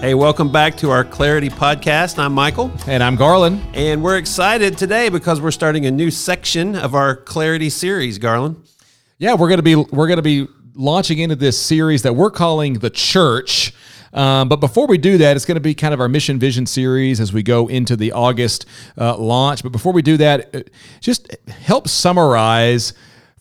Hey, welcome back to our Clarity podcast. I'm Michael. And I'm Garland. And we're excited today because we're starting a new section of our Clarity series, Garland. Yeah, we're gonna be we're gonna be launching into this series that we're calling the Church. Um, but before we do that, it's going to be kind of our mission vision series as we go into the August uh, launch. But before we do that, uh, just help summarize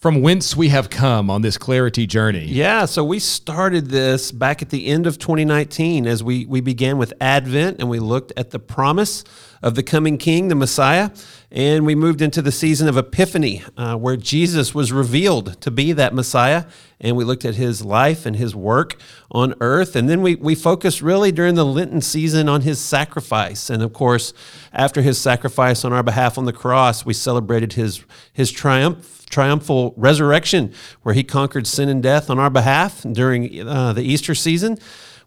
from whence we have come on this clarity journey. Yeah, so we started this back at the end of 2019 as we, we began with Advent and we looked at the promise of the coming King, the Messiah. And we moved into the season of Epiphany, uh, where Jesus was revealed to be that Messiah. And we looked at his life and his work on earth. And then we, we focused really during the Lenten season on his sacrifice. And of course, after his sacrifice on our behalf on the cross, we celebrated his, his triumph, triumphal resurrection, where he conquered sin and death on our behalf during uh, the Easter season.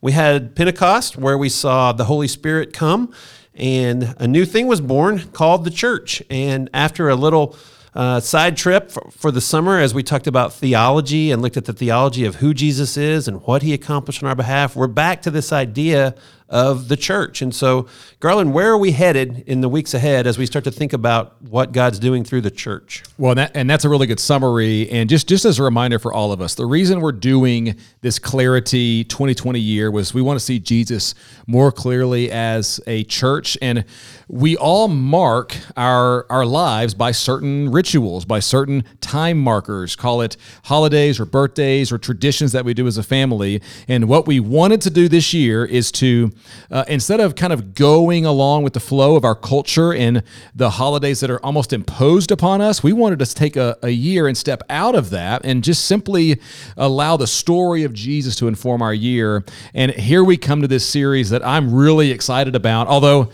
We had Pentecost, where we saw the Holy Spirit come and a new thing was born called the church. And after a little uh, side trip for, for, the summer as we talked about theology and looked at the theology of who Jesus is and what he accomplished on our behalf, we're back to this idea of the church. And so, Garland, where are we headed in the weeks ahead as we start to think about what God's doing through the church? Well, that, and that's a really good summary. And just, just as a reminder for all of us, the reason we're doing this Clarity 2020 year was we want to see Jesus more clearly as a church. And we all mark our, our lives by certain rituals, by certain time markers, call it holidays or birthdays or traditions that we do as a family. And what we wanted to do this year is to uh, instead of kind of going along with the flow of our culture and the holidays that are almost imposed upon us, we wanted to take a, a year and step out of that and just simply allow the story of Jesus to inform our year. And here we come to this series that I'm really excited about, although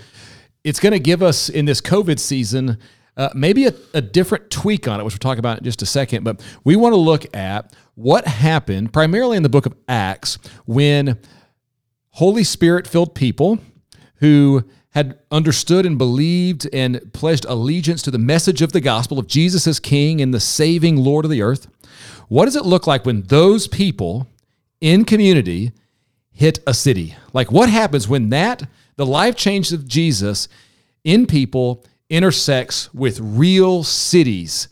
it's going to give us in this COVID season. Uh, maybe a, a, different tweak on it, which we'll talk about in just a second. But we want to look at what happened primarily in the book of Acts when Holy Spirit filled people who had understood and believed and pledged allegiance to the message of the gospel of Jesus as King and the saving Lord of the earth. What does it look like when those people in community hit a city? Like what happens when that, the life change of Jesus in people, intersects with real cities?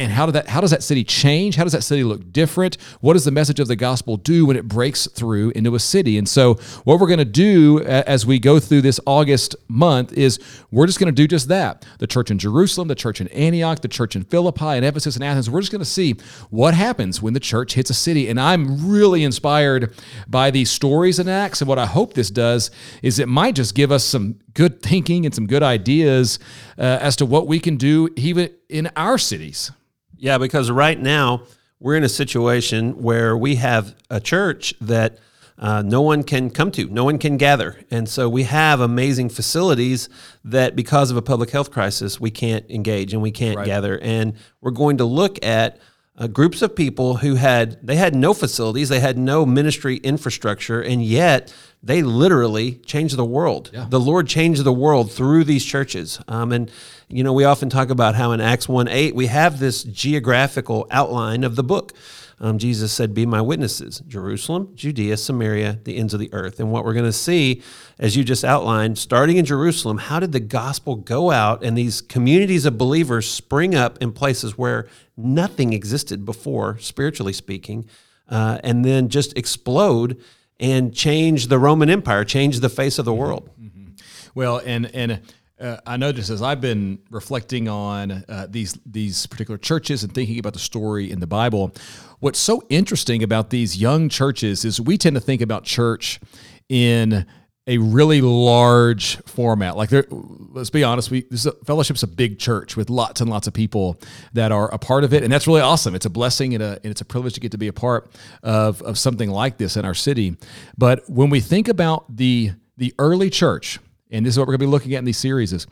And how did that how does that city change? How does that city look different? What does the message of the gospel do when it breaks through into a city? And so what we're going to do as we go through this august month is we're just going to do just that. The church in jerusalem the church in antioch the church in philippi and ephesus and athens we're just going to see what happens when the church hits a city. And i'm really inspired by these stories in acts. And what i hope this does is it might just give us some good thinking and some good ideas uh, as to what we can do even in our cities yeah, because right now we're in a situation where we have a church that uh, no one can come to, no one can gather. And so we have amazing facilities that, because of a public health crisis, we can't engage and we can't right. gather. And we're going to look at uh, groups of people who had they had no facilities, they had no ministry infrastructure, and yet they literally changed the world. Yeah. The Lord changed the world through these churches. Um, and you know, we often talk about how in Acts one eight we have this geographical outline of the book. Um, Jesus said, Be my witnesses Jerusalem, Judea, Samaria, the ends of the earth. And what we're going to see, as you just outlined, starting in Jerusalem, how did the gospel go out and these communities of believers spring up in places where nothing existed before, spiritually speaking, uh, and then just explode and change the Roman Empire, change the face of the world? Mm-hmm. Well, and, and, uh, I noticed as I've been reflecting on uh, these these particular churches and thinking about the story in the Bible, what's so interesting about these young churches is we tend to think about church in a really large format. Like, let's be honest, we this is a, fellowship's a big church with lots and lots of people that are a part of it, and that's really awesome. It's a blessing and, a, and it's a privilege to get to be a part of of something like this in our city. But when we think about the the early church and this is what we're going to be looking at in these series is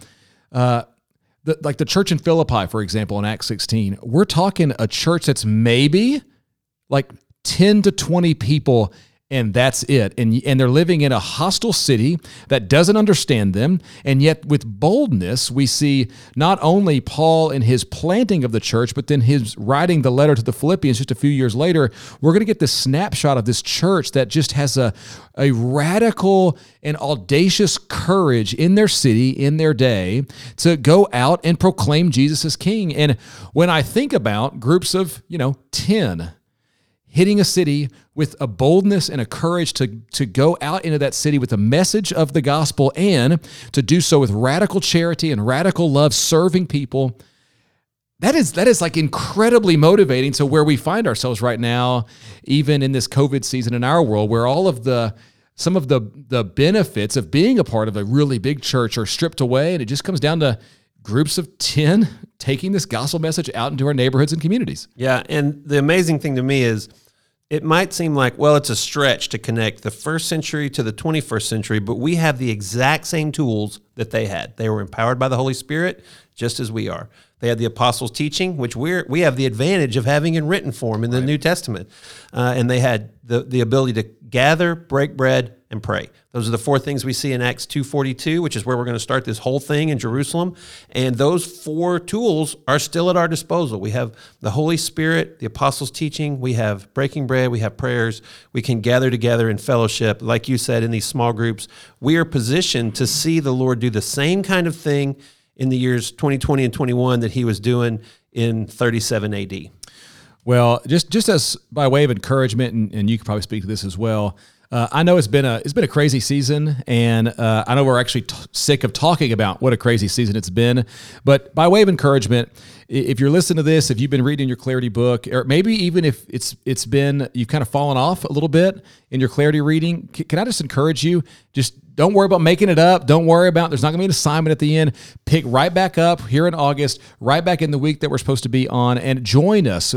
uh, the, like the church in Philippi, for example, in Acts 16, we're talking a church that's maybe like 10 to 20 people and that's it. And, and they're living in a hostile city that doesn't understand them. And yet, with boldness, we see not only Paul in his planting of the church, but then his writing the letter to the Philippians just a few years later. We're going to get this snapshot of this church that just has a, a radical and audacious courage in their city, in their day, to go out and proclaim Jesus as king. And when I think about groups of, you know, 10, hitting a city with a boldness and a courage to, to go out into that city with the message of the gospel and to do so with radical charity and radical love, serving people. That is that is like incredibly motivating to where we find ourselves right now, even in this COVID season in our world, where all of the some of the the benefits of being a part of a really big church are stripped away, and it just comes down to groups of 10 taking this gospel message out into our neighborhoods and communities. Yeah. And the amazing thing to me is it might seem like, well, it's a stretch to connect the first century to the 21st century, but we have the exact same tools that they had. They were empowered by the Holy Spirit just as we are. They had the apostles' teaching, which we're we have the advantage of having in written form in the right. New Testament, uh, and they had the the ability to gather, break bread, and pray. Those are the four things we see in Acts 2:42, which is where we're going to start this whole thing in Jerusalem. And those four tools are still at our disposal. We have the Holy Spirit, the apostles' teaching, we have breaking bread, we have prayers. We can gather together in fellowship, like you said in these small groups. We are positioned to see the Lord do the same kind of thing in the years 2020 and 21 that he was doing in 37 AD. Well, just just as by way of encouragement, and, and you could probably speak to this as well. Uh, I know it's been a it's been a crazy season, and uh, I know we're actually t- sick of talking about what a crazy season it's been. But by way of encouragement, if you're listening to this, if you've been reading your clarity book, or maybe even if it's it's been you've kind of fallen off a little bit in your clarity reading, can I just encourage you? Just don't worry about making it up. Don't worry about there's not going to be an assignment at the end. Pick right back up here in August, right back in the week that we're supposed to be on, and join us.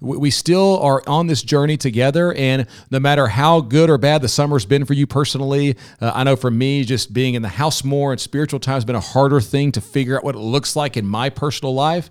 We still are on this journey together, and no matter how good or bad the summer's been for you personally, uh, I know for me, just being in the house more and spiritual time has been a harder thing to figure out what it looks like in my personal life.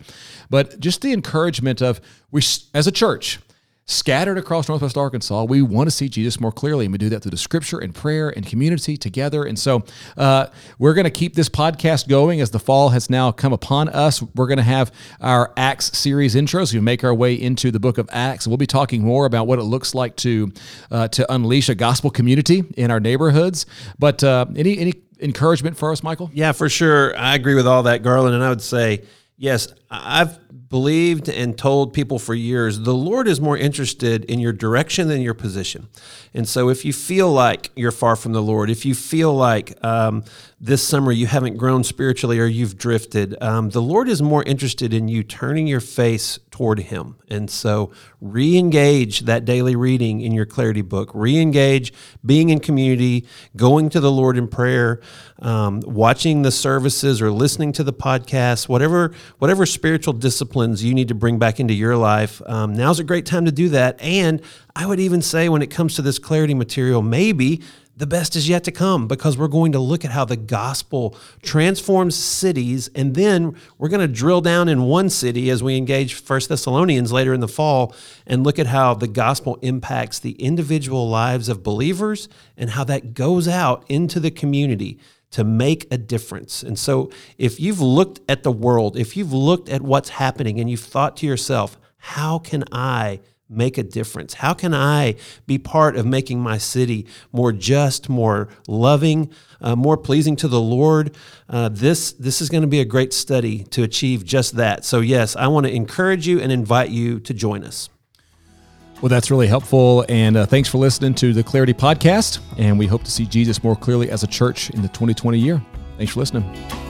But just the encouragement of we as a church scattered across Northwest Arkansas. We want to see Jesus more clearly, and we do that through the scripture and prayer and community together. And so uh, we're going to keep this podcast going as the fall has now come upon us. We're going to have our Acts series intros. We make our way into the book of Acts. We'll be talking more about what it looks like to uh, to unleash a gospel community in our neighborhoods. But uh, any any encouragement for us, Michael? Yeah, for sure. I agree with all that, Garland, and I would say yes. I've believed and told people for years the Lord is more interested in your direction than your position. And so, if you feel like you're far from the Lord, if you feel like um, this summer you haven't grown spiritually or you've drifted, um, the Lord is more interested in you turning your face toward Him. And so, re engage that daily reading in your clarity book, re engage being in community, going to the Lord in prayer, um, watching the services or listening to the podcast, whatever, whatever spiritual disciplines you need to bring back into your life. Um, now's a great time to do that. And I would even say, when it comes to this clarity material, maybe the best is yet to come because we're going to look at how the gospel transforms cities and then we're going to drill down in one city as we engage first thessalonians later in the fall and look at how the gospel impacts the individual lives of believers and how that goes out into the community to make a difference. And so, if you've looked at the world, if you've looked at what's happening and you've thought to yourself, how can I make a difference? How can I be part of making my city more just, more loving, uh, more pleasing to the Lord? Uh, this this is going to be a great study to achieve just that. So yes, I want to encourage you and invite you to join us. Well, that's really helpful. And uh, thanks for listening to the Clarity Podcast. And we hope to see Jesus more clearly as a church in the 2020 year. Thanks for listening.